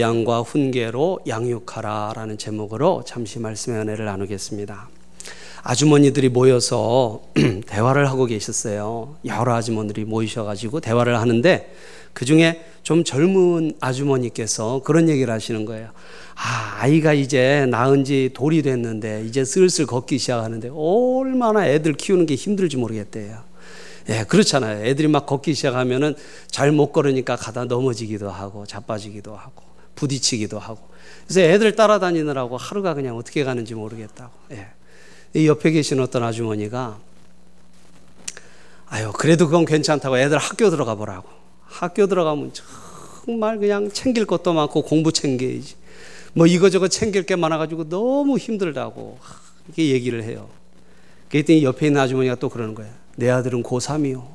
모양과 훈계로 양육하라라는 제목으로 잠시 말씀의 은혜를 나누겠습니다. 아주머니들이 모여서 대화를 하고 계셨어요. 여러 아주머니들이 모이셔가지고 대화를 하는데 그 중에 좀 젊은 아주머니께서 그런 얘기를 하시는 거예요. 아, 아이가 이제 낳은 지 돌이 됐는데 이제 슬슬 걷기 시작하는데 얼마나 애들 키우는 게 힘들지 모르겠대요. 예, 그렇잖아요. 애들이 막 걷기 시작하면은 잘 못 걸으니까 가다 넘어지기도 하고 자빠지기도 하고 부딪히기도 하고. 그래서 애들 따라다니느라고 하루가 그냥 어떻게 가는지 모르겠다고. 예. 이 옆에 계신 어떤 아주머니가 아유, 그래도 그건 괜찮다고 애들 학교 들어가 보라고. 학교 들어가면 정말 그냥 챙길 것도 많고 공부 챙겨야지. 뭐 이거저거 챙길 게 많아가지고 너무 힘들다고 이렇게 얘기를 해요. 그랬더니 옆에 있는 아주머니가 또 그러는 거예요. 내 아들은 고3이요.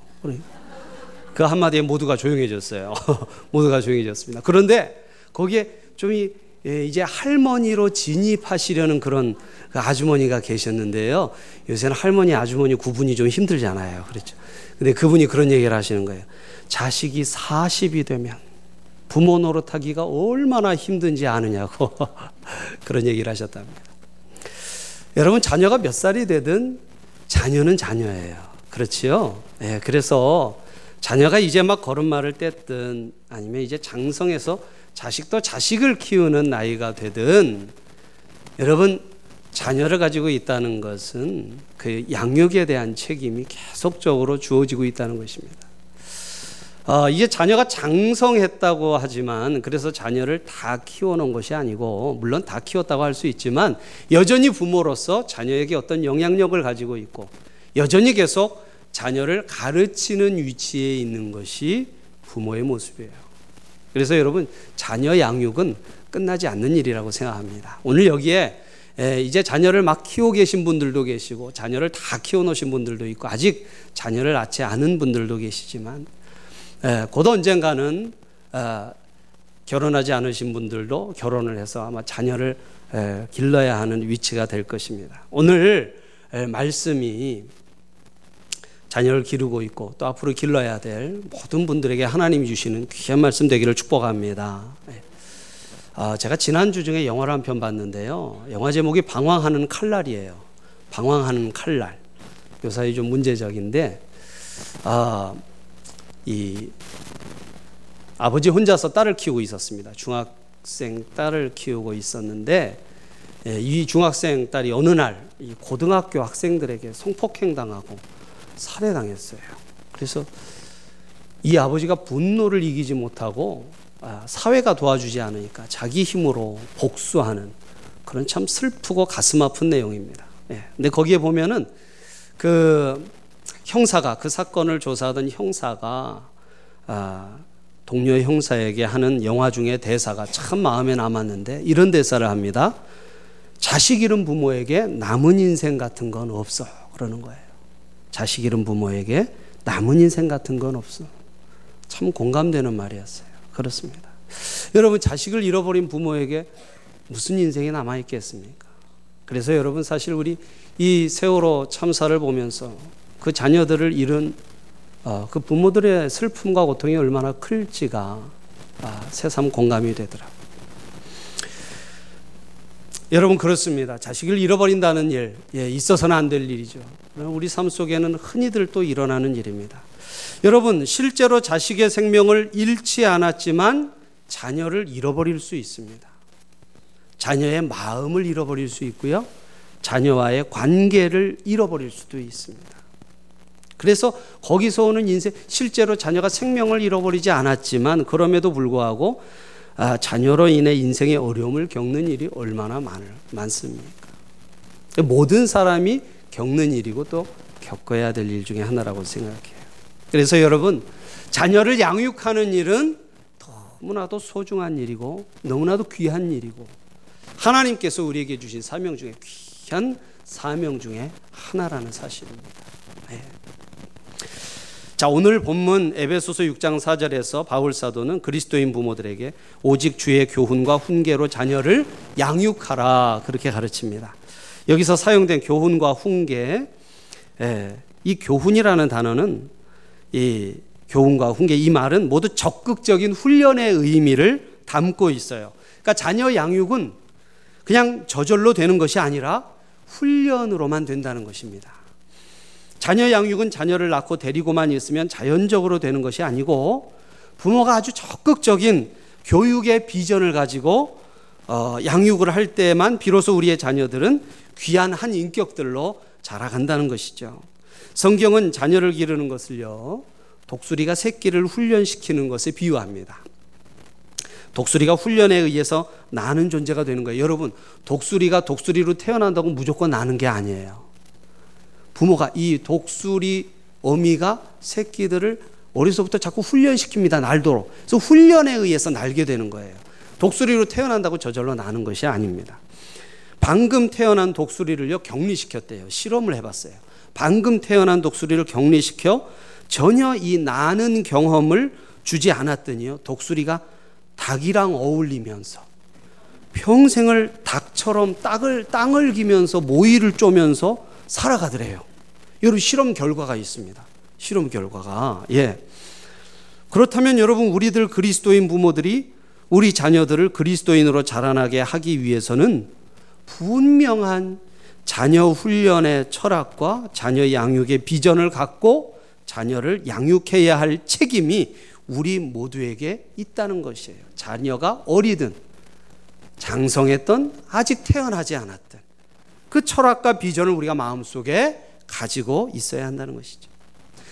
그 한마디에 모두가 조용해졌어요. 모두가 조용해졌습니다. 그런데 거기에 좀 예, 이제 할머니로 진입하시려는 그런 그 아주머니가 계셨는데요. 요새는 할머니, 아주머니 구분이 좀 힘들잖아요. 그렇죠. 근데 그분이 그런 얘기를 하시는 거예요. 자식이 40이 되면 부모 노릇하기가 얼마나 힘든지 아느냐고 그런 얘기를 하셨답니다. 여러분 자녀가 몇 살이 되든 자녀는 자녀예요. 그렇지요? 네, 그래서 자녀가 이제 막 걸음마를 뗐든 아니면 이제 장성해서 자식도 자식을 키우는 나이가 되든 여러분 자녀를 가지고 있다는 것은 그 양육에 대한 책임이 계속적으로 주어지고 있다는 것입니다. 어, 이게 자녀가 장성했다고 하지만 그래서 자녀를 다 키워놓은 것이 아니고 물론 다 키웠다고 할 수 있지만 여전히 부모로서 자녀에게 어떤 영향력을 가지고 있고 여전히 계속 자녀를 가르치는 위치에 있는 것이 부모의 모습이에요. 그래서 여러분 자녀 양육은 끝나지 않는 일이라고 생각합니다. 오늘 여기에 이제 자녀를 막 키우고 계신 분들도 계시고 자녀를 다 키워놓으신 분들도 있고 아직 자녀를 낳지 않은 분들도 계시지만 예, 곧 언젠가는 어, 결혼하지 않으신 분들도 결혼을 해서 아마 자녀를 예, 길러야 하는 위치가 될 것입니다. 오늘 예, 말씀이 자녀를 기르고 있고 또 앞으로 길러야 될 모든 분들에게 하나님이 주시는 귀한 말씀 되기를 축복합니다. 아, 제가 지난주 중에 영화를 한 편 봤는데요. 영화 제목이 방황하는 칼날이에요. 방황하는 칼날. 요사이 좀 문제적인데, 아, 이 아버지 혼자서 딸을 키우고 있었습니다. 중학생 딸을 키우고 있었는데 예, 이 중학생 딸이 어느 날 고등학교 학생들에게 성폭행 당하고 살해당했어요. 그래서 이 아버지가 분노를 이기지 못하고 아, 사회가 도와주지 않으니까 자기 힘으로 복수하는 그런 참 슬프고 가슴 아픈 내용입니다. 예, 근데 거기에 보면은 그 형사가 그 사건을 조사하던 형사가 아, 동료 형사에게 하는 영화 중에 대사가 참 마음에 남았는데 이런 대사를 합니다. 자식 잃은 부모에게 남은 인생 같은 건 없어. 그러는 거예요. 자식 잃은 부모에게 남은 인생 같은 건 없어. 참 공감되는 말이었어요. 그렇습니다. 여러분, 자식을 잃어버린 부모에게 무슨 인생이 남아있겠습니까? 그래서 여러분, 사실 우리 이 세월호 참사를 보면서 그 자녀들을 잃은 어, 그 부모들의 슬픔과 고통이 얼마나 클지가 아, 새삼 공감이 되더라고요. 여러분 그렇습니다. 자식을 잃어버린다는 일, 예, 있어서는 안 될 일이죠. 우리 삶 속에는 흔히들 또 일어나는 일입니다. 여러분 실제로 자식의 생명을 잃지 않았지만 자녀를 잃어버릴 수 있습니다. 자녀의 마음을 잃어버릴 수 있고요. 자녀와의 관계를 잃어버릴 수도 있습니다. 그래서 거기서 오는 인생, 실제로 자녀가 생명을 잃어버리지 않았지만 그럼에도 불구하고 아, 자녀로 인해 인생의 어려움을 겪는 일이 얼마나 많, 많습니까? 모든 사람이 겪는 일이고 또 겪어야 될 일 중에 하나라고 생각해요. 그래서 여러분, 자녀를 양육하는 일은 너무나도 소중한 일이고 너무나도 귀한 일이고 하나님께서 우리에게 주신 사명 중에 귀한 사명 중에 하나라는 사실입니다. 네. 자, 오늘 본문 에베소서 6장 4절에서 바울 사도는 그리스도인 부모들에게 오직 주의 교훈과 훈계로 자녀를 양육하라 그렇게 가르칩니다. 여기서 사용된 교훈과 훈계, 예, 이 교훈이라는 단어는 이 교훈과 훈계 이 말은 모두 적극적인 훈련의 의미를 담고 있어요. 그러니까 자녀 양육은 그냥 저절로 되는 것이 아니라 훈련으로만 된다는 것입니다. 자녀 양육은 자녀를 낳고 데리고만 있으면 자연적으로 되는 것이 아니고 부모가 아주 적극적인 교육의 비전을 가지고 어, 양육을 할 때만 비로소 우리의 자녀들은 귀한 한 인격들로 자라간다는 것이죠. 성경은 자녀를 기르는 것을요, 독수리가 새끼를 훈련시키는 것에 비유합니다. 독수리가 훈련에 의해서 나는 존재가 되는 거예요. 여러분, 독수리가 독수리로 태어난다고 무조건 나는 게 아니에요. 부모가 이 독수리 어미가 새끼들을 어려서부터 자꾸 훈련시킵니다. 날도록. 그래서 훈련에 의해서 날게 되는 거예요. 독수리로 태어난다고 저절로 나는 것이 아닙니다. 방금 태어난 독수리를요, 격리시켰대요. 실험을 해봤어요. 방금 태어난 독수리를 격리시켜 전혀 이 나는 경험을 주지 않았더니요, 독수리가 닭이랑 어울리면서 평생을 닭처럼 땅을, 땅을 기면서 모이를 쪼면서 살아가더래요. 여러분, 실험 결과가 있습니다. 실험 결과가. 예. 그렇다면 여러분, 우리들 그리스도인 부모들이 우리 자녀들을 그리스도인으로 자라나게 하기 위해서는 분명한 자녀 훈련의 철학과 자녀 양육의 비전을 갖고 자녀를 양육해야 할 책임이 우리 모두에게 있다는 것이에요. 자녀가 어리든 장성했던 아직 태어나지 않았던 그 철학과 비전을 우리가 마음속에 가지고 있어야 한다는 것이죠.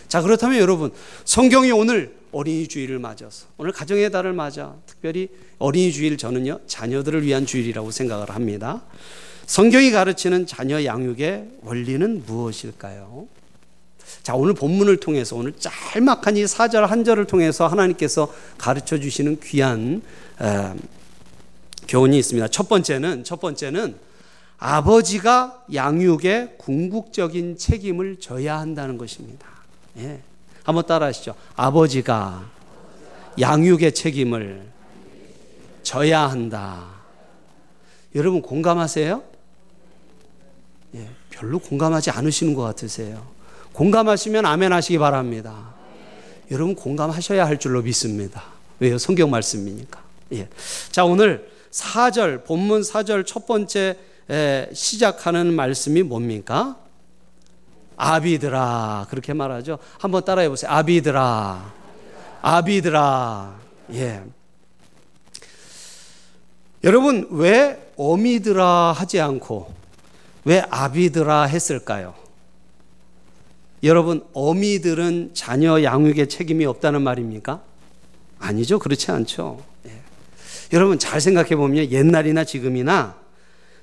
자, 그렇다면 여러분, 성경이 오늘 어린이 주일을 맞아서 오늘 가정의 달을 맞아 특별히 어린이 주일 저는요, 자녀들을 위한 주일이라고 생각을 합니다. 성경이 가르치는 자녀 양육의 원리는 무엇일까요? 자, 오늘 본문을 통해서 오늘 짤막한 이 4절 한 절을 통해서 하나님께서 가르쳐 주시는 귀한 에, 교훈이 있습니다. 첫 번째는 첫 번째는 아버지가 양육에 궁극적인 책임을 져야 한다는 것입니다. 예. 한번 따라 하시죠. 아버지가 양육의 책임을 져야 한다. 여러분 공감하세요? 예, 별로 공감하지 않으시는 것 같으세요. 공감하시면 아멘 하시기 바랍니다. 여러분 공감하셔야 할 줄로 믿습니다. 왜요? 성경 말씀이니까. 예. 자, 오늘 4절, 본문 4절 첫 번째 시작하는 말씀이 뭡니까? 아비드라. 그렇게 말하죠. 한번 따라해 보세요. 아비드라. 아비드라. 예. 여러분, 왜 어미드라 하지 않고 왜 아비드라 했을까요? 여러분, 어미들은 자녀 양육에 책임이 없다는 말입니까? 아니죠. 그렇지 않죠. 예. 여러분, 잘 생각해 보면 옛날이나 지금이나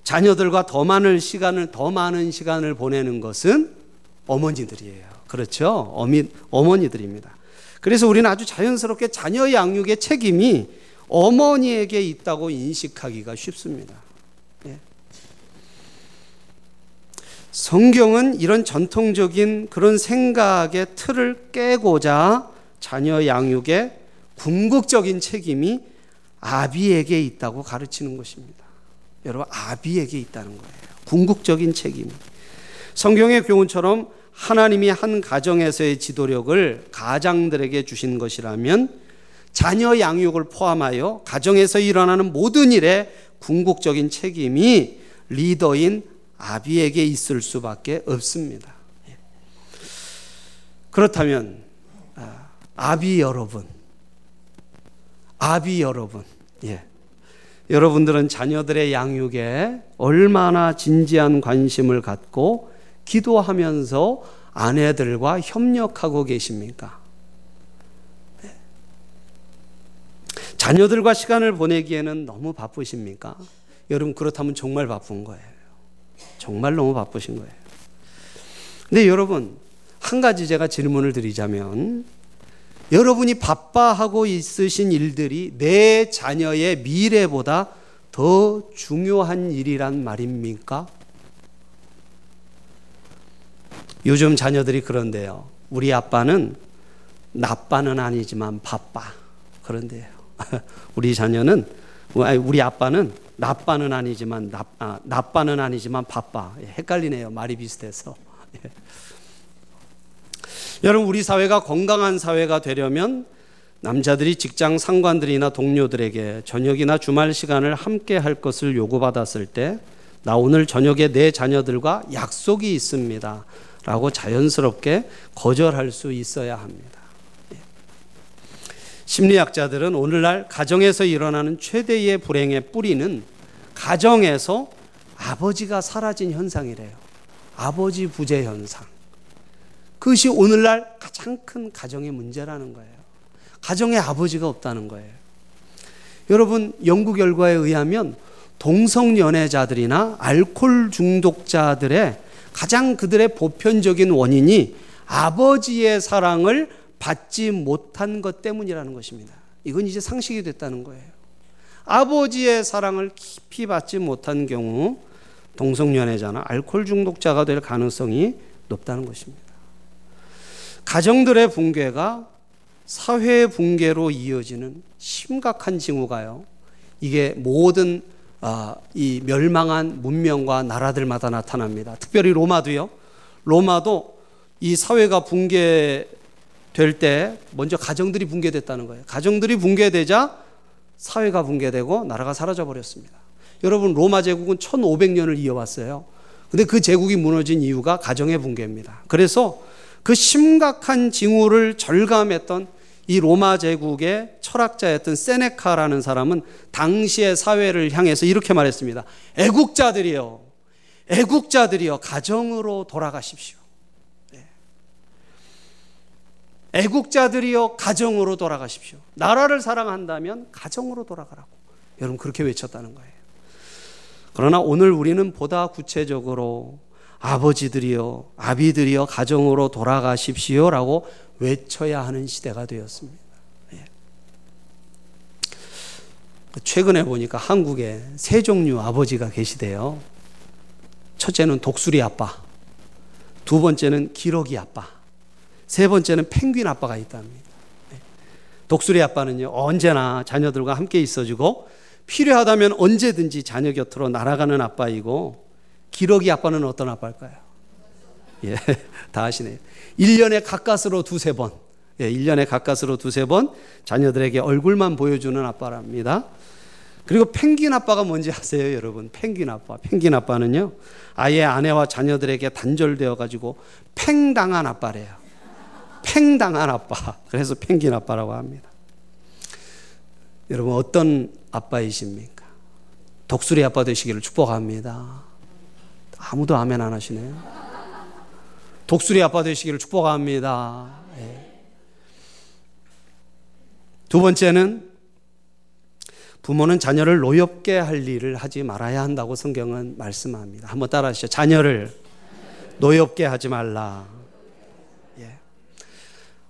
자녀들과 더 많은 시간을, 더 많은 시간을 보내는 것은 어머니들이에요. 그렇죠. 어미, 어머니들입니다. 그래서 우리는 아주 자연스럽게 자녀 양육의 책임이 어머니에게 있다고 인식하기가 쉽습니다. 성경은 이런 전통적인 그런 생각의 틀을 깨고자 자녀 양육의 궁극적인 책임이 아비에게 있다고 가르치는 것입니다. 여러분, 아비에게 있다는 거예요. 궁극적인 책임이. 성경의 교훈처럼 하나님이 한 가정에서의 지도력을 가장들에게 주신 것이라면 자녀 양육을 포함하여 가정에서 일어나는 모든 일에 궁극적인 책임이 리더인 아비에게 있을 수밖에 없습니다. 예. 그렇다면 아, 아비 여러분, 아비 여러분, 예. 여러분들은 자녀들의 양육에 얼마나 진지한 관심을 갖고 기도하면서 아내들과 협력하고 계십니까? 예. 자녀들과 시간을 보내기에는 너무 바쁘십니까? 여러분 그렇다면 정말 바쁜 거예요. 정말 너무 바쁘신 거예요. 근데 여러분, 한 가지 제가 질문을 드리자면, 여러분이 바빠하고 있으신 일들이 내 자녀의 미래보다 더 중요한 일이란 말입니까? 요즘 자녀들이 그런데요. 우리 아빠는 나빠는 아니지만 바빠. 그런데요. 우리 자녀는, 우리 아빠는 나빠는 아니지만 나, 아, 나빠는 아니지만 바빠. 예, 헷갈리네요. 말이 비슷해서. 예. 여러분 우리 사회가 건강한 사회가 되려면 남자들이 직장 상관들이나 동료들에게 저녁이나 주말 시간을 함께 할 것을 요구받았을 때 나 오늘 저녁에 내 자녀들과 약속이 있습니다. 라고 자연스럽게 거절할 수 있어야 합니다. 예. 심리학자들은 오늘날 가정에서 일어나는 최대의 불행의 뿌리는 가정에서 아버지가 사라진 현상이래요. 아버지 부재 현상. 그것이 오늘날 가장 큰 가정의 문제라는 거예요. 가정에 아버지가 없다는 거예요. 여러분, 연구 결과에 의하면 동성연애자들이나 알코올 중독자들의 가장 그들의 보편적인 원인이 아버지의 사랑을 받지 못한 것 때문이라는 것입니다. 이건 이제 상식이 됐다는 거예요. 아버지의 사랑을 깊이 받지 못한 경우 동성연애자나 알코올 중독자가 될 가능성이 높다는 것입니다. 가정들의 붕괴가 사회 붕괴로 이어지는 심각한 징후가요. 이게 모든 아, 이 멸망한 문명과 나라들마다 나타납니다. 특별히 로마도요. 로마도 이 사회가 붕괴될 때 먼저 가정들이 붕괴됐다는 거예요. 가정들이 붕괴되자 사회가 붕괴되고 나라가 사라져 버렸습니다. 여러분 로마 제국은 1500년을 이어왔어요. 근데 그 제국이 무너진 이유가 가정의 붕괴입니다. 그래서 그 심각한 징후를 절감했던 이 로마 제국의 철학자였던 세네카라는 사람은 당시의 사회를 향해서 이렇게 말했습니다. 애국자들이요. 애국자들이요. 가정으로 돌아가십시오. 네. 애국자들이요. 가정으로 돌아가십시오. 나라를 사랑한다면 가정으로 돌아가라고. 여러분 그렇게 외쳤다는 거예요. 그러나 오늘 우리는 보다 구체적으로 아버지들이요, 아비들이요, 가정으로 돌아가십시오 라고 외쳐야 하는 시대가 되었습니다. 예. 최근에 보니까 한국에 세 종류 아버지가 계시대요. 첫째는 독수리 아빠, 두 번째는 기러기 아빠, 세 번째는 펭귄 아빠가 있답니다. 예. 독수리 아빠는요, 언제나 자녀들과 함께 있어주고 필요하다면 언제든지 자녀 곁으로 날아가는 아빠이고 기러기 아빠는 어떤 아빠일까요? 예, 다 아시네요. 1년에 가까스로 두세 번, 예, 1년에 가까스로 두세 번 자녀들에게 얼굴만 보여주는 아빠랍니다. 그리고 펭귄 아빠가 뭔지 아세요, 여러분? 펭귄 아빠. 펭귄 아빠는요, 아예 아내와 자녀들에게 단절되어 가지고 팽당한 아빠래요. 팽당한 아빠. 그래서 펭귄 아빠라고 합니다. 여러분 어떤 아빠이십니까? 독수리 아빠 되시기를 축복합니다. 아무도 아멘 안 하시네요. 독수리 아빠 되시기를 축복합니다. 네. 두 번째는 부모는 자녀를 노엽게 할 일을 하지 말아야 한다고 성경은 말씀합니다. 한번 따라하시죠. 자녀를 노엽게 하지 말라. 예.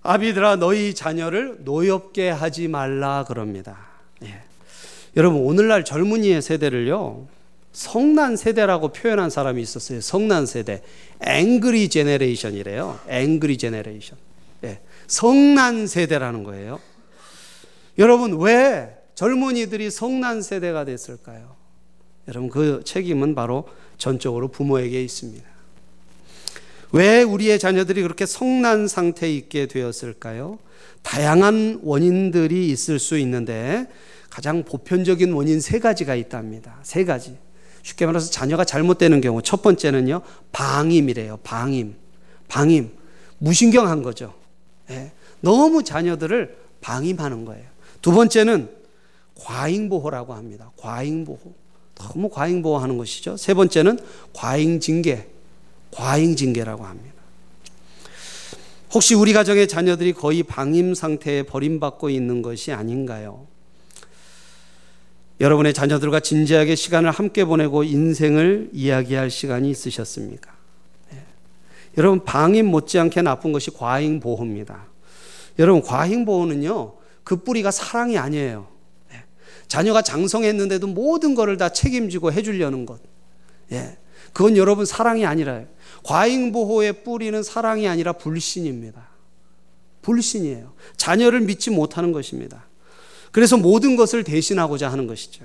아비들아 너희 자녀를 노엽게 하지 말라 그럽니다. 예. 여러분 오늘날 젊은이의 세대를요 성난 세대라고 표현한 사람이 있었어요. 성난 세대, 앵그리 제네레이션이래요. 앵그리 제네레이션. 예. 성난 세대라는 거예요. 여러분 왜 젊은이들이 성난 세대가 됐을까요? 여러분 그 책임은 바로 전적으로 부모에게 있습니다. 왜 우리의 자녀들이 그렇게 성난 상태에 있게 되었을까요? 다양한 원인들이 있을 수 있는데 가장 보편적인 원인 세 가지가 있답니다. 세 가지. 쉽게 말해서 자녀가 잘못되는 경우 첫 번째는요 방임이래요. 방임, 방임, 무신경한 거죠. 예. 너무 자녀들을 방임하는 거예요. 두 번째는 과잉보호라고 합니다. 과잉보호. 너무 과잉보호하는 것이죠. 세 번째는 과잉징계, 과잉징계라고 합니다. 혹시 우리 가정의 자녀들이 거의 방임 상태에 버림받고 있는 것이 아닌가요? 여러분의 자녀들과 진지하게 시간을 함께 보내고 인생을 이야기할 시간이 있으셨습니까? 네. 여러분 방임 못지않게 나쁜 것이 과잉 보호입니다. 여러분 과잉 보호는요 그 뿌리가 사랑이 아니에요. 네. 자녀가 장성했는데도 모든 것을 다 책임지고 해주려는 것. 예. 그건 여러분 사랑이 아니라요. 과잉 보호의 뿌리는 사랑이 아니라 불신입니다. 불신이에요. 자녀를 믿지 못하는 것입니다. 그래서 모든 것을 대신하고자 하는 것이죠.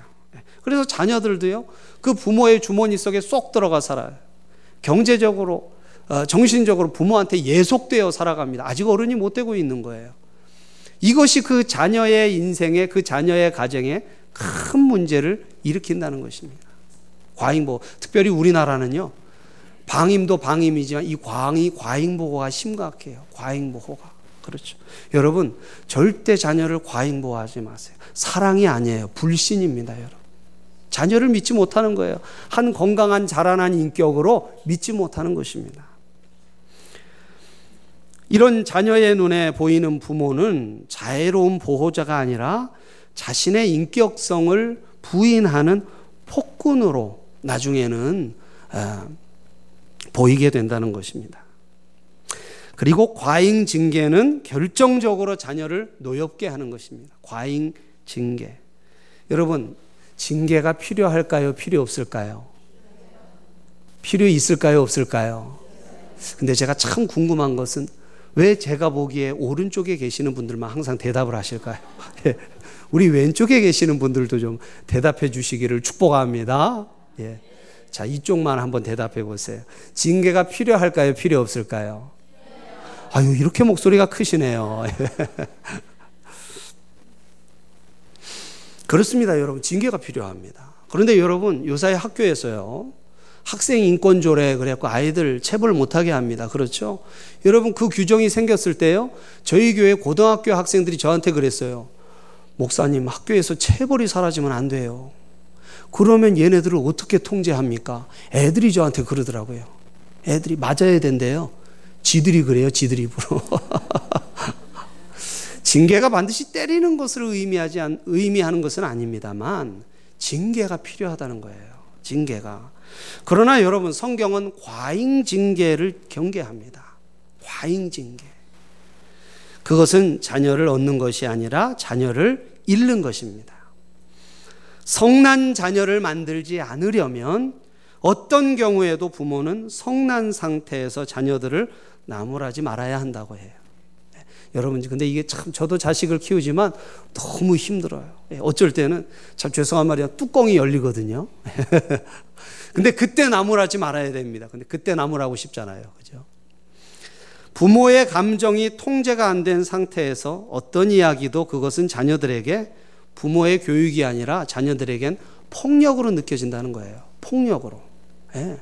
그래서 자녀들도요, 그 부모의 주머니 속에 쏙 들어가 살아요. 경제적으로, 어, 정신적으로 부모한테 예속되어 살아갑니다. 아직 어른이 못 되고 있는 거예요. 이것이 그 자녀의 인생에 그 자녀의 가정에 큰 문제를 일으킨다는 것입니다. 과잉보 특별히 우리나라는요. 방임도 방임이지만 이 광이 과잉보호가 심각해요. 과잉보호가. 그렇죠. 여러분, 절대 자녀를 과잉보호하지 마세요. 사랑이 아니에요. 불신입니다, 여러분. 자녀를 믿지 못하는 거예요. 한 건강한 자라난 인격으로 믿지 못하는 것입니다. 이런 자녀의 눈에 보이는 부모는 자애로운 보호자가 아니라 자신의 인격성을 부인하는 폭군으로 나중에는 어, 보이게 된다는 것입니다. 그리고 과잉 징계는 결정적으로 자녀를 노엽게 하는 것입니다. 과잉 징계. 여러분, 징계가 필요할까요? 필요 없을까요? 필요 있을까요? 없을까요? 근데 제가 참 궁금한 것은 왜 제가 보기에 오른쪽에 계시는 분들만 항상 대답을 하실까요? 예. 우리 왼쪽에 계시는 분들도 좀 대답해 주시기를 축복합니다. 예. 자, 이쪽만 한번 대답해 보세요. 징계가 필요할까요? 필요 없을까요? 아유, 이렇게 목소리가 크시네요. 그렇습니다, 여러분. 징계가 필요합니다. 그런데 여러분, 요사이 학교에서요. 학생 인권 조례 그래갖고 아이들 체벌 못하게 합니다. 그렇죠? 여러분 그 규정이 생겼을 때요. 저희 교회 고등학교 학생들이 저한테 그랬어요. 목사님 학교에서 체벌이 사라지면 안 돼요. 그러면 얘네들을 어떻게 통제합니까? 애들이 저한테 그러더라고요. 애들이 맞아야 된대요. 지들이 그래요. 지들 입으로. 징계가 반드시 때리는 것을 의미하지 않, 의미하는 것은 아닙니다만 징계가 필요하다는 거예요. 징계가. 그러나 여러분 성경은 과잉 징계를 경계합니다. 과잉 징계. 그것은 자녀를 얻는 것이 아니라 자녀를 잃는 것입니다. 성난 자녀를 만들지 않으려면 어떤 경우에도 부모는 성난 상태에서 자녀들을 나무라지 말아야 한다고 해요. 네. 여러분, 근데 이게 참 저도 자식을 키우지만 너무 힘들어요. 예, 어쩔 때는 참 죄송한 말이야 뚜껑이 열리거든요. 근데 그때 나무라지 말아야 됩니다. 근데 그때 나무라고 싶잖아요. 그죠? 부모의 감정이 통제가 안 된 상태에서 어떤 이야기도 그것은 자녀들에게 부모의 교육이 아니라 자녀들에겐 폭력으로 느껴진다는 거예요. 폭력으로. 예.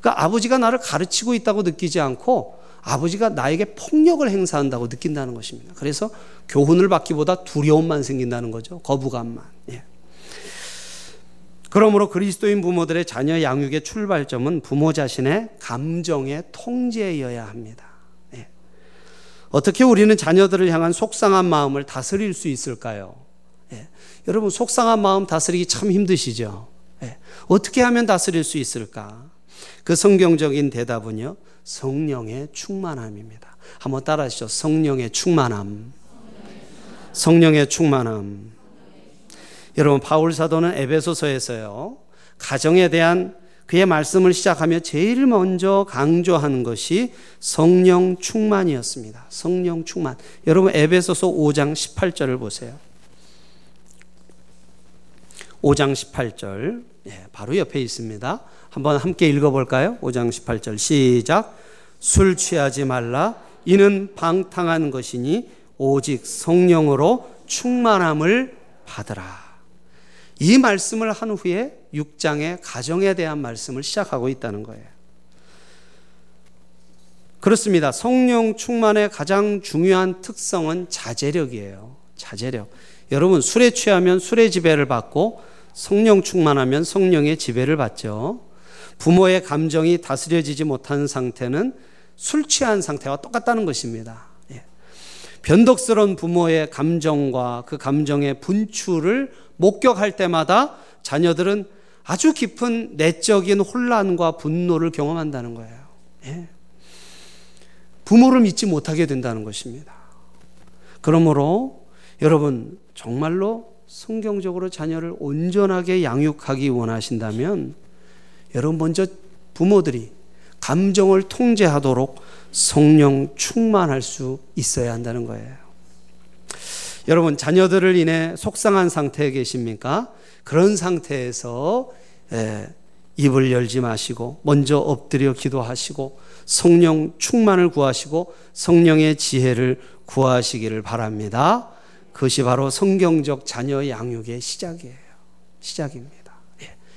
그러니까 아버지가 나를 가르치고 있다고 느끼지 않고 아버지가 나에게 폭력을 행사한다고 느낀다는 것입니다. 그래서 교훈을 받기보다 두려움만 생긴다는 거죠. 거부감만. 예. 그러므로 그리스도인 부모들의 자녀 양육의 출발점은 부모 자신의 감정의 통제여야 합니다. 예. 어떻게 우리는 자녀들을 향한 속상한 마음을 다스릴 수 있을까요? 예. 여러분, 속상한 마음 다스리기 참 힘드시죠? 예. 어떻게 하면 다스릴 수 있을까? 그 성경적인 대답은요, 성령의 충만함입니다. 한번 따라 하시죠. 성령의 충만함. 성령의 충만함. 여러분 바울 사도는 에베소서에서요. 가정에 대한 그의 말씀을 시작하며 제일 먼저 강조하는 것이 성령 충만이었습니다. 성령 충만. 여러분 에베소서 5장 18절을 보세요. 5장 18절. 예, 바로 옆에 있습니다. 한번 함께 읽어볼까요? 5장 18절 시작. 술 취하지 말라. 이는 방탕한 것이니 오직 성령으로 충만함을 받으라. 이 말씀을 한 후에 6장의 가정에 대한 말씀을 시작하고 있다는 거예요. 그렇습니다. 성령 충만의 가장 중요한 특성은 자제력이에요. 자제력. 여러분, 술에 취하면 술의 지배를 받고 성령 충만하면 성령의 지배를 받죠. 부모의 감정이 다스려지지 못한 상태는 술 취한 상태와 똑같다는 것입니다. 예. 변덕스러운 부모의 감정과 그 감정의 분출을 목격할 때마다 자녀들은 아주 깊은 내적인 혼란과 분노를 경험한다는 거예요. 예. 부모를 믿지 못하게 된다는 것입니다. 그러므로 여러분 정말로 성경적으로 자녀를 온전하게 양육하기 원하신다면 여러분 먼저 부모들이 감정을 통제하도록 성령 충만할 수 있어야 한다는 거예요. 여러분 자녀들을 인해 속상한 상태에 계십니까? 그런 상태에서 예, 입을 열지 마시고 먼저 엎드려 기도하시고 성령 충만을 구하시고 성령의 지혜를 구하시기를 바랍니다. 그것이 바로 성경적 자녀 양육의 시작이에요. 시작입니다.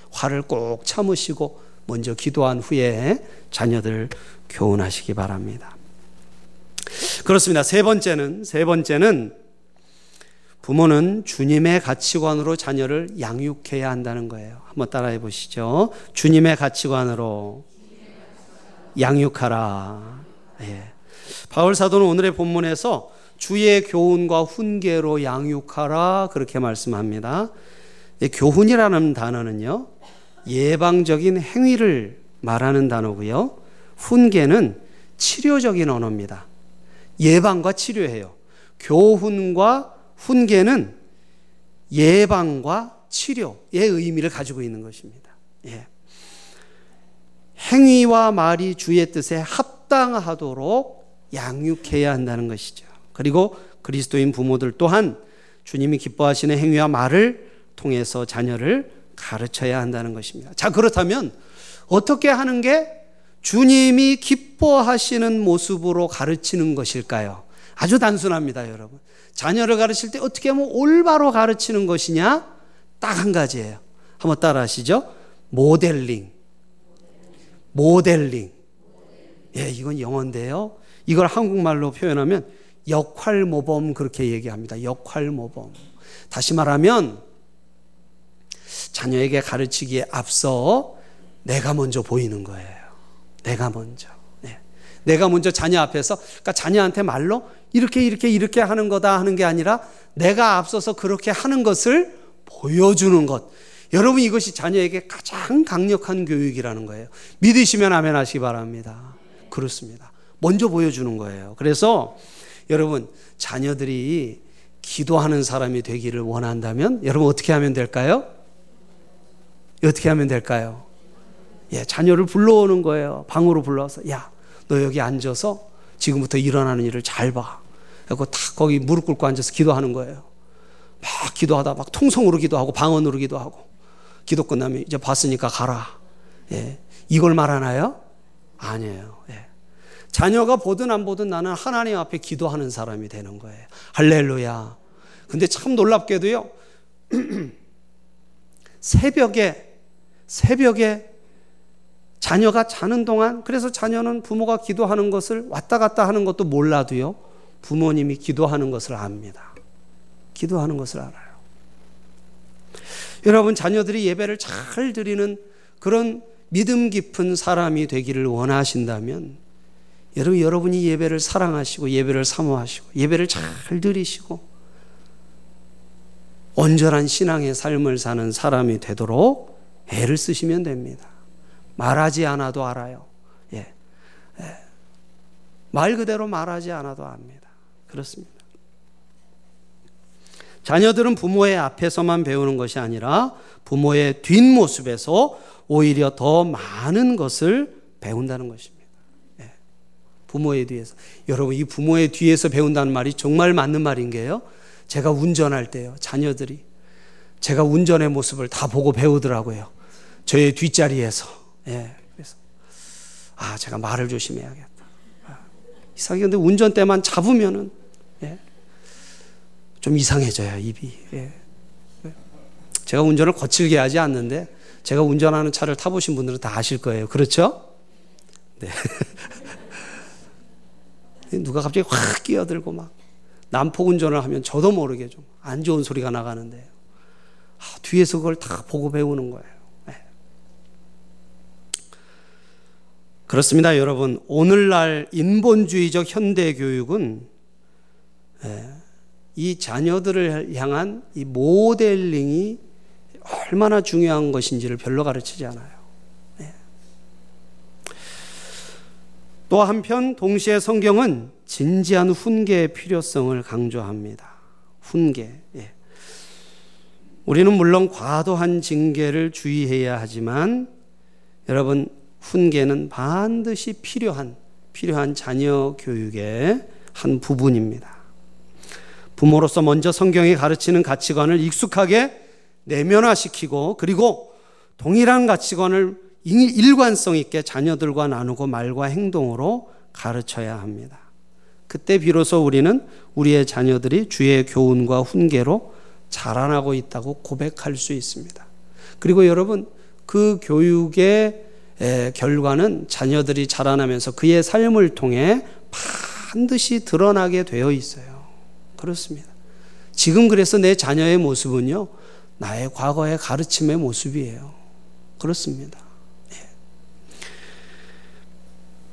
예. 화를 꼭 참으시고 먼저 기도한 후에 자녀들 교훈하시기 바랍니다. 그렇습니다. 세 번째는 세 번째는 부모는 주님의 가치관으로 자녀를 양육해야 한다는 거예요. 한번 따라해 보시죠. 주님의 가치관으로 양육하라. 예. 바울 사도는 오늘의 본문에서 주의 교훈과 훈계로 양육하라 그렇게 말씀합니다. 교훈이라는 단어는요 예방적인 행위를 말하는 단어고요. 훈계는 치료적인 언어입니다. 예방과 치료해요. 교훈과 훈계는 예방과 치료의 의미를 가지고 있는 것입니다. 예. 행위와 말이 주의 뜻에 합당하도록 양육해야 한다는 것이죠. 그리고 그리스도인 부모들 또한 주님이 기뻐하시는 행위와 말을 통해서 자녀를 가르쳐야 한다는 것입니다. 자, 그렇다면 어떻게 하는 게 주님이 기뻐하시는 모습으로 가르치는 것일까요? 아주 단순합니다, 여러분. 자녀를 가르칠 때 어떻게 하면 올바로 가르치는 것이냐? 딱 한 가지예요. 한번 따라 하시죠. 모델링. 모델링. 예, 이건 영어인데요. 이걸 한국말로 표현하면 역할 모범 그렇게 얘기합니다. 역할 모범. 다시 말하면 자녀에게 가르치기에 앞서 내가 먼저 보이는 거예요. 내가 먼저. 네. 내가 먼저 자녀 앞에서 그러니까 자녀한테 말로 이렇게 이렇게 이렇게 하는 거다 하는 게 아니라 내가 앞서서 그렇게 하는 것을 보여주는 것. 여러분 이것이 자녀에게 가장 강력한 교육이라는 거예요. 믿으시면 아멘 하시기 바랍니다. 그렇습니다. 먼저 보여주는 거예요. 그래서 여러분 자녀들이 기도하는 사람이 되기를 원한다면 여러분 어떻게 하면 될까요? 어떻게 하면 될까요? 예, 자녀를 불러오는 거예요. 방으로 불러서 야, 너 여기 앉아서 지금부터 일어나는 일을 잘 봐. 그리고 탁 거기 무릎 꿇고 앉아서 기도하는 거예요. 막 기도하다 막 통성으로 기도하고 방언으로 기도하고 기도 끝나면 이제 봤으니까 가라. 예. 이걸 말하나요? 아니에요. 예. 자녀가 보든 안 보든 나는 하나님 앞에 기도하는 사람이 되는 거예요. 할렐루야. 근데 참 놀랍게도요. 새벽에 새벽에 자녀가 자는 동안 그래서 자녀는 부모가 기도하는 것을 왔다 갔다 하는 것도 몰라도요. 부모님이 기도하는 것을 압니다. 기도하는 것을 알아요. 여러분 자녀들이 예배를 잘 드리는 그런 믿음 깊은 사람이 되기를 원하신다면 여러분 여러분이 예배를 사랑하시고 예배를 사모하시고 예배를 잘 드리시고 온전한 신앙의 삶을 사는 사람이 되도록 애를 쓰시면 됩니다. 말하지 않아도 알아요. 예. 예. 말 그대로 말하지 않아도 압니다. 그렇습니다. 자녀들은 부모의 앞에서만 배우는 것이 아니라 부모의 뒷모습에서 오히려 더 많은 것을 배운다는 것입니다. 예. 부모의 뒤에서. 여러분, 이 부모의 뒤에서 배운다는 말이 정말 맞는 말인 게요. 제가 운전할 때요, 자녀들이 제가 운전의 모습을 다 보고 배우더라고요. 저의 뒷자리에서. 예. 그래서, 아, 제가 말을 조심해야겠다. 아, 이상하게 근데 운전대만 잡으면은, 예. 좀 이상해져요, 입이. 예. 제가 운전을 거칠게 하지 않는데, 제가 운전하는 차를 타보신 분들은 다 아실 거예요. 그렇죠? 네. 누가 갑자기 확 끼어들고 막, 난폭 운전을 하면 저도 모르게 좀 안 좋은 소리가 나가는데 아, 뒤에서 그걸 다 보고 배우는 거예요. 네. 그렇습니다, 여러분. 오늘날 인본주의적 현대 교육은 네. 이 자녀들을 향한 이 모델링이 얼마나 중요한 것인지를 별로 가르치지 않아요. 또 한편 동시에 성경은 진지한 훈계의 필요성을 강조합니다. 훈계. 예. 우리는 물론 과도한 징계를 주의해야 하지만 여러분 훈계는 반드시 필요한 필요한 자녀 교육의 한 부분입니다. 부모로서 먼저 성경이 가르치는 가치관을 익숙하게 내면화시키고 그리고 동일한 가치관을 일관성 있게 자녀들과 나누고 말과 행동으로 가르쳐야 합니다. 그때 비로소 우리는 우리의 자녀들이 주의 교훈과 훈계로 자라나고 있다고 고백할 수 있습니다. 그리고 여러분 그 교육의 결과는 자녀들이 자라나면서 그의 삶을 통해 반드시 드러나게 되어 있어요. 그렇습니다. 지금 그래서 내 자녀의 모습은요, 나의 과거의 가르침의 모습이에요. 그렇습니다. 예.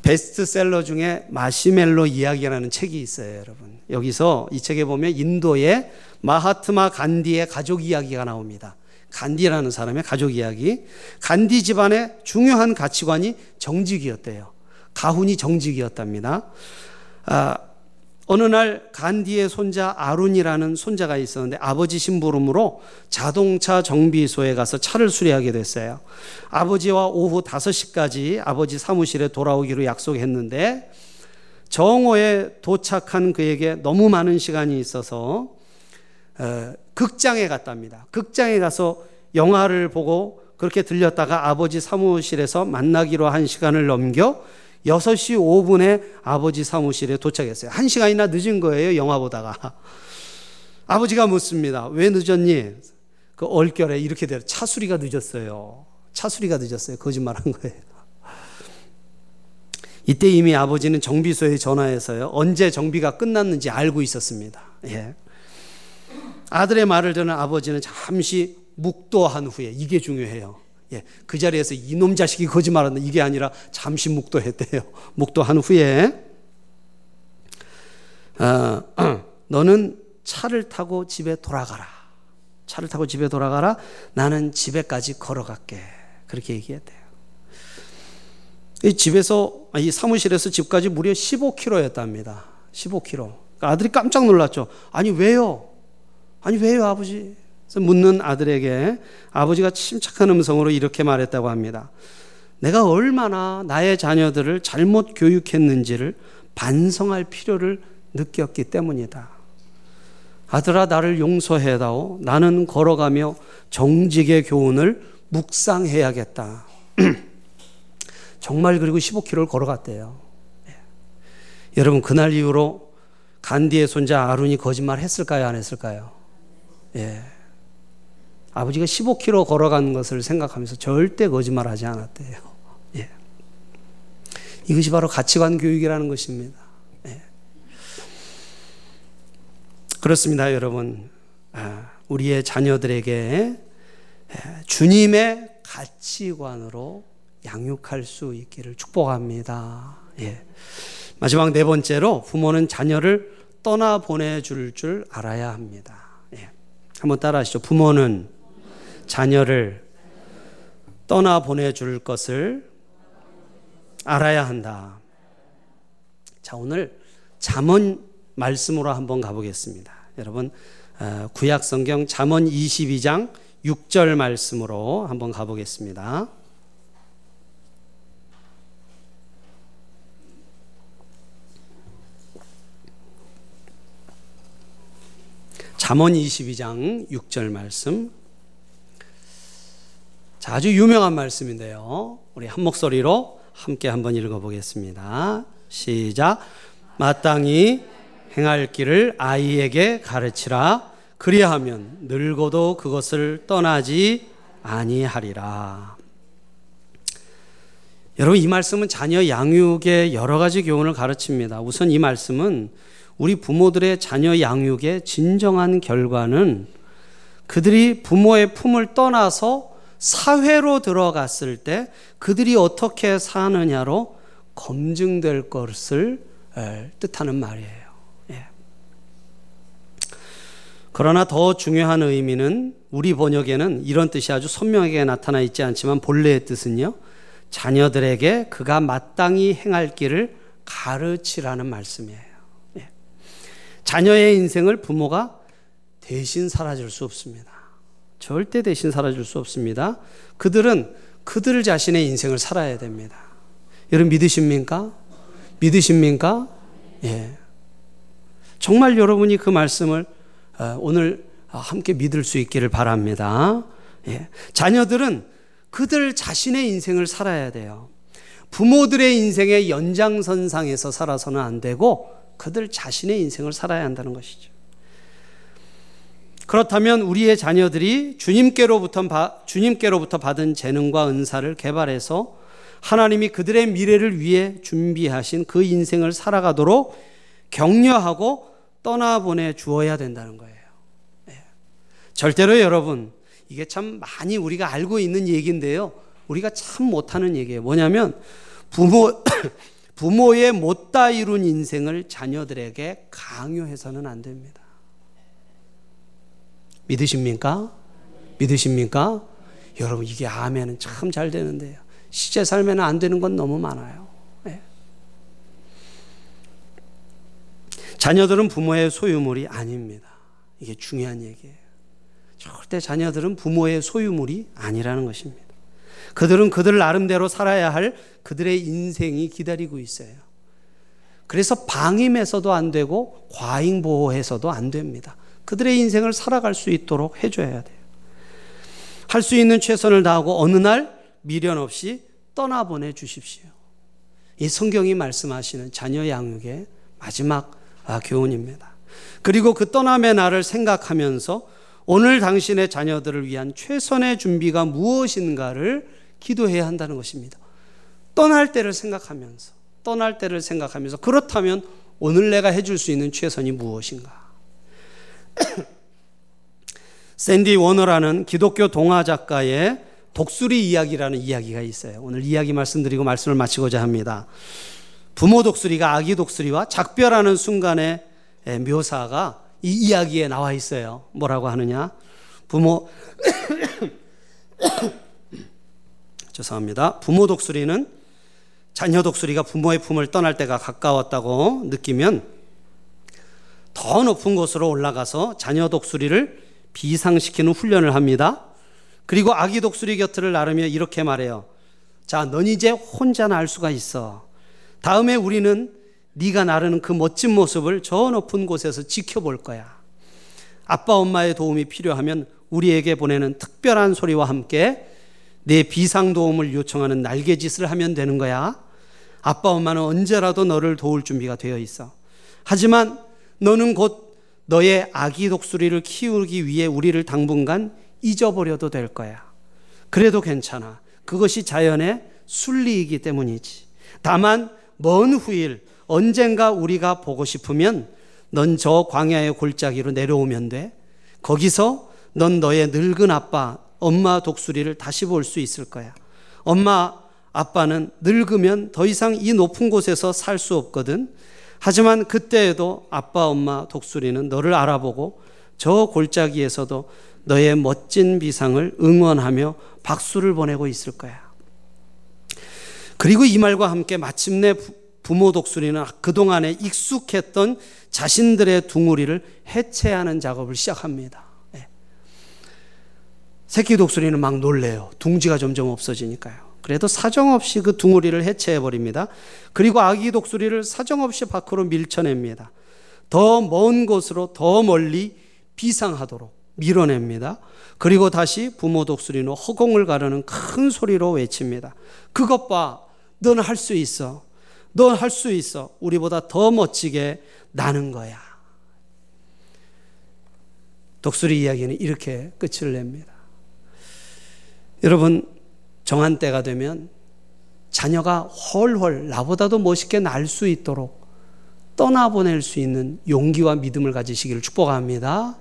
베스트셀러 중에 마시멜로 이야기라는 책이 있어요, 여러분. 여기서 이 책에 보면 인도의 마하트마 간디의 가족 이야기가 나옵니다. 간디라는 사람의 가족 이야기. 간디 집안의 중요한 가치관이 정직이었대요. 가훈이 정직이었답니다. 아, 어느 날 간디의 손자 아룬이라는 손자가 있었는데 아버지 심부름으로 자동차 정비소에 가서 차를 수리하게 됐어요. 아버지와 오후 5시까지 아버지 사무실에 돌아오기로 약속했는데 정오에 도착한 그에게 너무 많은 시간이 있어서 어, 극장에 갔답니다. 극장에 가서 영화를 보고 그렇게 들렸다가 아버지 사무실에서 만나기로 한 시간을 넘겨 6시 5분에 아버지 사무실에 도착했어요. 한 시간이나 늦은 거예요, 영화 보다가. 아버지가 묻습니다. 왜 늦었니? 그 얼결에 이렇게 돼요. 차수리가 늦었어요. 차수리가 늦었어요. 거짓말 한 거예요. 이때 이미 아버지는 정비소에 전화해서요. 언제 정비가 끝났는지 알고 있었습니다. 예. 아들의 말을 듣는 아버지는 잠시 묵도한 후에 이게 중요해요. 예, 그 자리에서 이놈 자식이 거짓말한다 이게 아니라 잠시 묵도했대요. 묵도한 후에 어, 너는 차를 타고 집에 돌아가라. 차를 타고 집에 돌아가라. 나는 집에까지 걸어갈게. 그렇게 얘기했대요. 이 집에서 이 사무실에서 집까지 무려 15km였답니다. 15km. 그러니까 아들이 깜짝 놀랐죠. 아니 왜요? 아니 왜요 아버지? 그래서 묻는 아들에게 아버지가 침착한 음성으로 이렇게 말했다고 합니다. 내가 얼마나 나의 자녀들을 잘못 교육했는지를 반성할 필요를 느꼈기 때문이다. 아들아, 나를 용서해다오. 나는 걸어가며 정직의 교훈을 묵상해야겠다. 정말 그리고 15km를 걸어갔대요. 예. 여러분, 그날 이후로 간디의 손자 아룬이 거짓말 했을까요? 안 했을까요? 예. 아버지가 15km 걸어간 것을 생각하면서 절대 거짓말 하지 않았대요. 예. 이것이 바로 가치관 교육이라는 것입니다. 예. 그렇습니다, 여러분. 아, 우리의 자녀들에게 예, 주님의 가치관으로 양육할 수 있기를 축복합니다. 예. 마지막 네 번째로 부모는 자녀를 떠나 보내줄 줄 알아야 합니다. 예. 한번 따라 하시죠. 부모는 자녀를 떠나 보내줄 것을 알아야 한다. 자, 오늘 잠언 말씀으로 한번 가보겠습니다. 여러분, 어, 구약 성경 잠언 22장 6절 말씀으로 한번 가보겠습니다. 잠언 22장 6절 말씀 자, 아주 유명한 말씀인데요. 우리 한 목소리로 함께 한번 읽어 보겠습니다. 시작. 마땅히 행할 길을 아이에게 가르치라. 그리하면 늙어도 그것을 떠나지 아니하리라. 여러분, 이 말씀은 자녀 양육의 여러 가지 교훈을 가르칩니다. 우선 이 말씀은 우리 부모들의 자녀 양육의 진정한 결과는 그들이 부모의 품을 떠나서 사회로 들어갔을 때 그들이 어떻게 사느냐로 검증될 것을 뜻하는 말이에요. 예. 그러나 더 중요한 의미는 우리 번역에는 이런 뜻이 아주 선명하게 나타나 있지 않지만 본래의 뜻은요. 자녀들에게 그가 마땅히 행할 길을 가르치라는 말씀이에요. 예. 자녀의 인생을 부모가 대신 살아줄 수 없습니다. 절대 대신 살아줄 수 없습니다. 그들은 그들 자신의 인생을 살아야 됩니다. 여러분 믿으십니까? 믿으십니까? 예. 정말 여러분이 그 말씀을 어, 오늘 함께 믿을 수 있기를 바랍니다. 예. 자녀들은 그들 자신의 인생을 살아야 돼요. 부모들의 인생의 연장선상에서 살아서는 안 되고 그들 자신의 인생을 살아야 한다는 것이죠. 그렇다면 우리의 자녀들이 주님께로부터, 주님께로부터 받은 재능과 은사를 개발해서 하나님이 그들의 미래를 위해 준비하신 그 인생을 살아가도록 격려하고 떠나보내 주어야 된다는 거예요. 네. 절대로 여러분, 이게 참 많이 우리가 알고 있는 얘기인데요. 우리가 참 못하는 얘기예요. 뭐냐면 부모, 부모의 못다 이룬 인생을 자녀들에게 강요해서는 안 됩니다. 믿으십니까? 믿으십니까? 여러분, 이게 아멘은 참 잘 되는데요. 시제 삶에는 안 되는 건 너무 많아요. 네. 자녀들은 부모의 소유물이 아닙니다. 이게 중요한 얘기예요. 절대 자녀들은 부모의 소유물이 아니라는 것입니다. 그들은 그들 나름대로 살아야 할 그들의 인생이 기다리고 있어요. 그래서 방임해서도 안 되고 과잉 보호해서도 안 됩니다. 그들의 인생을 살아갈 수 있도록 해줘야 돼요. 할 수 있는 최선을 다하고 어느 날 미련 없이 떠나보내 주십시오. 이 성경이 말씀하시는 자녀 양육의 마지막 아, 교훈입니다. 그리고 그 떠남의 날을 생각하면서 오늘 당신의 자녀들을 위한 최선의 준비가 무엇인가를 기도해야 한다는 것입니다. 떠날 때를 생각하면서, 떠날 때를 생각하면서, 그렇다면 오늘 내가 해줄 수 있는 최선이 무엇인가? 샌디 워너라는 기독교 동화 작가의 독수리 이야기라는 이야기가 있어요. 오늘 이야기 말씀드리고 말씀을 마치고자 합니다. 부모 독수리가 아기 독수리와 작별하는 순간의 묘사가 이 이야기에 나와 있어요. 뭐라고 하느냐? 부모 죄송합니다. 부모 독수리는 자녀 독수리가 부모의 품을 떠날 때가 가까웠다고 느끼면 더 높은 곳으로 올라가서 자녀 독수리를 비상시키는 훈련을 합니다. 그리고 아기 독수리 곁을 나르며 이렇게 말해요. 자, 넌 이제 혼자 날 수가 있어. 다음에 우리는 네가 나르는 그 멋진 모습을 저 높은 곳에서 지켜볼 거야. 아빠 엄마의 도움이 필요하면 우리에게 보내는 특별한 소리와 함께 내 비상 도움을 요청하는 날개짓을 하면 되는 거야. 아빠 엄마는 언제라도 너를 도울 준비가 되어 있어. 하지만 너는 곧 너의 아기 독수리를 키우기 위해 우리를 당분간 잊어버려도 될 거야. 그래도 괜찮아. 그것이 자연의 순리이기 때문이지. 다만 먼 후일 언젠가 우리가 보고 싶으면 넌 저 광야의 골짜기로 내려오면 돼. 거기서 넌 너의 늙은 아빠 엄마 독수리를 다시 볼 수 있을 거야. 엄마, 아빠는 늙으면 더 이상 이 높은 곳에서 살 수 없거든. 하지만 그때에도 아빠, 엄마 독수리는 너를 알아보고 저 골짜기에서도 너의 멋진 비상을 응원하며 박수를 보내고 있을 거야. 그리고 이 말과 함께 마침내 부모 독수리는 그동안에 익숙했던 자신들의 둥우리를 해체하는 작업을 시작합니다. 새끼 독수리는 막 놀래요. 둥지가 점점 없어지니까요. 그래도 사정없이 그 둥우리를 해체해 버립니다. 그리고 아기 독수리를 사정없이 밖으로 밀쳐냅니다. 더 먼 곳으로 더 멀리 비상하도록 밀어냅니다. 그리고 다시 부모 독수리는 허공을 가르는 큰 소리로 외칩니다. 그것 봐. 넌 할 수 있어. 넌 할 수 있어. 우리보다 더 멋지게 나는 거야. 독수리 이야기는 이렇게 끝을 냅니다. 여러분, 정한 때가 되면 자녀가 헐헐 나보다도 멋있게 날 수 있도록 떠나보낼 수 있는 용기와 믿음을 가지시기를 축복합니다.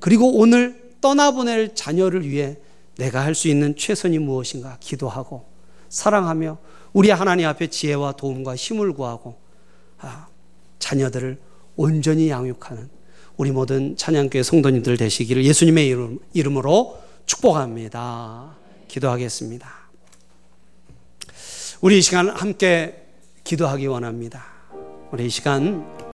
그리고 오늘 떠나보낼 자녀를 위해 내가 할 수 있는 최선이 무엇인가 기도하고 사랑하며 우리 하나님 앞에 지혜와 도움과 힘을 구하고 아, 자녀들을 온전히 양육하는 우리 모든 찬양교회 성도님들 되시기를 예수님의 이름, 이름으로 축복합니다. 기도하겠습니다. 우리 이 시간 함께 기도하기 원합니다. 우리 이 시간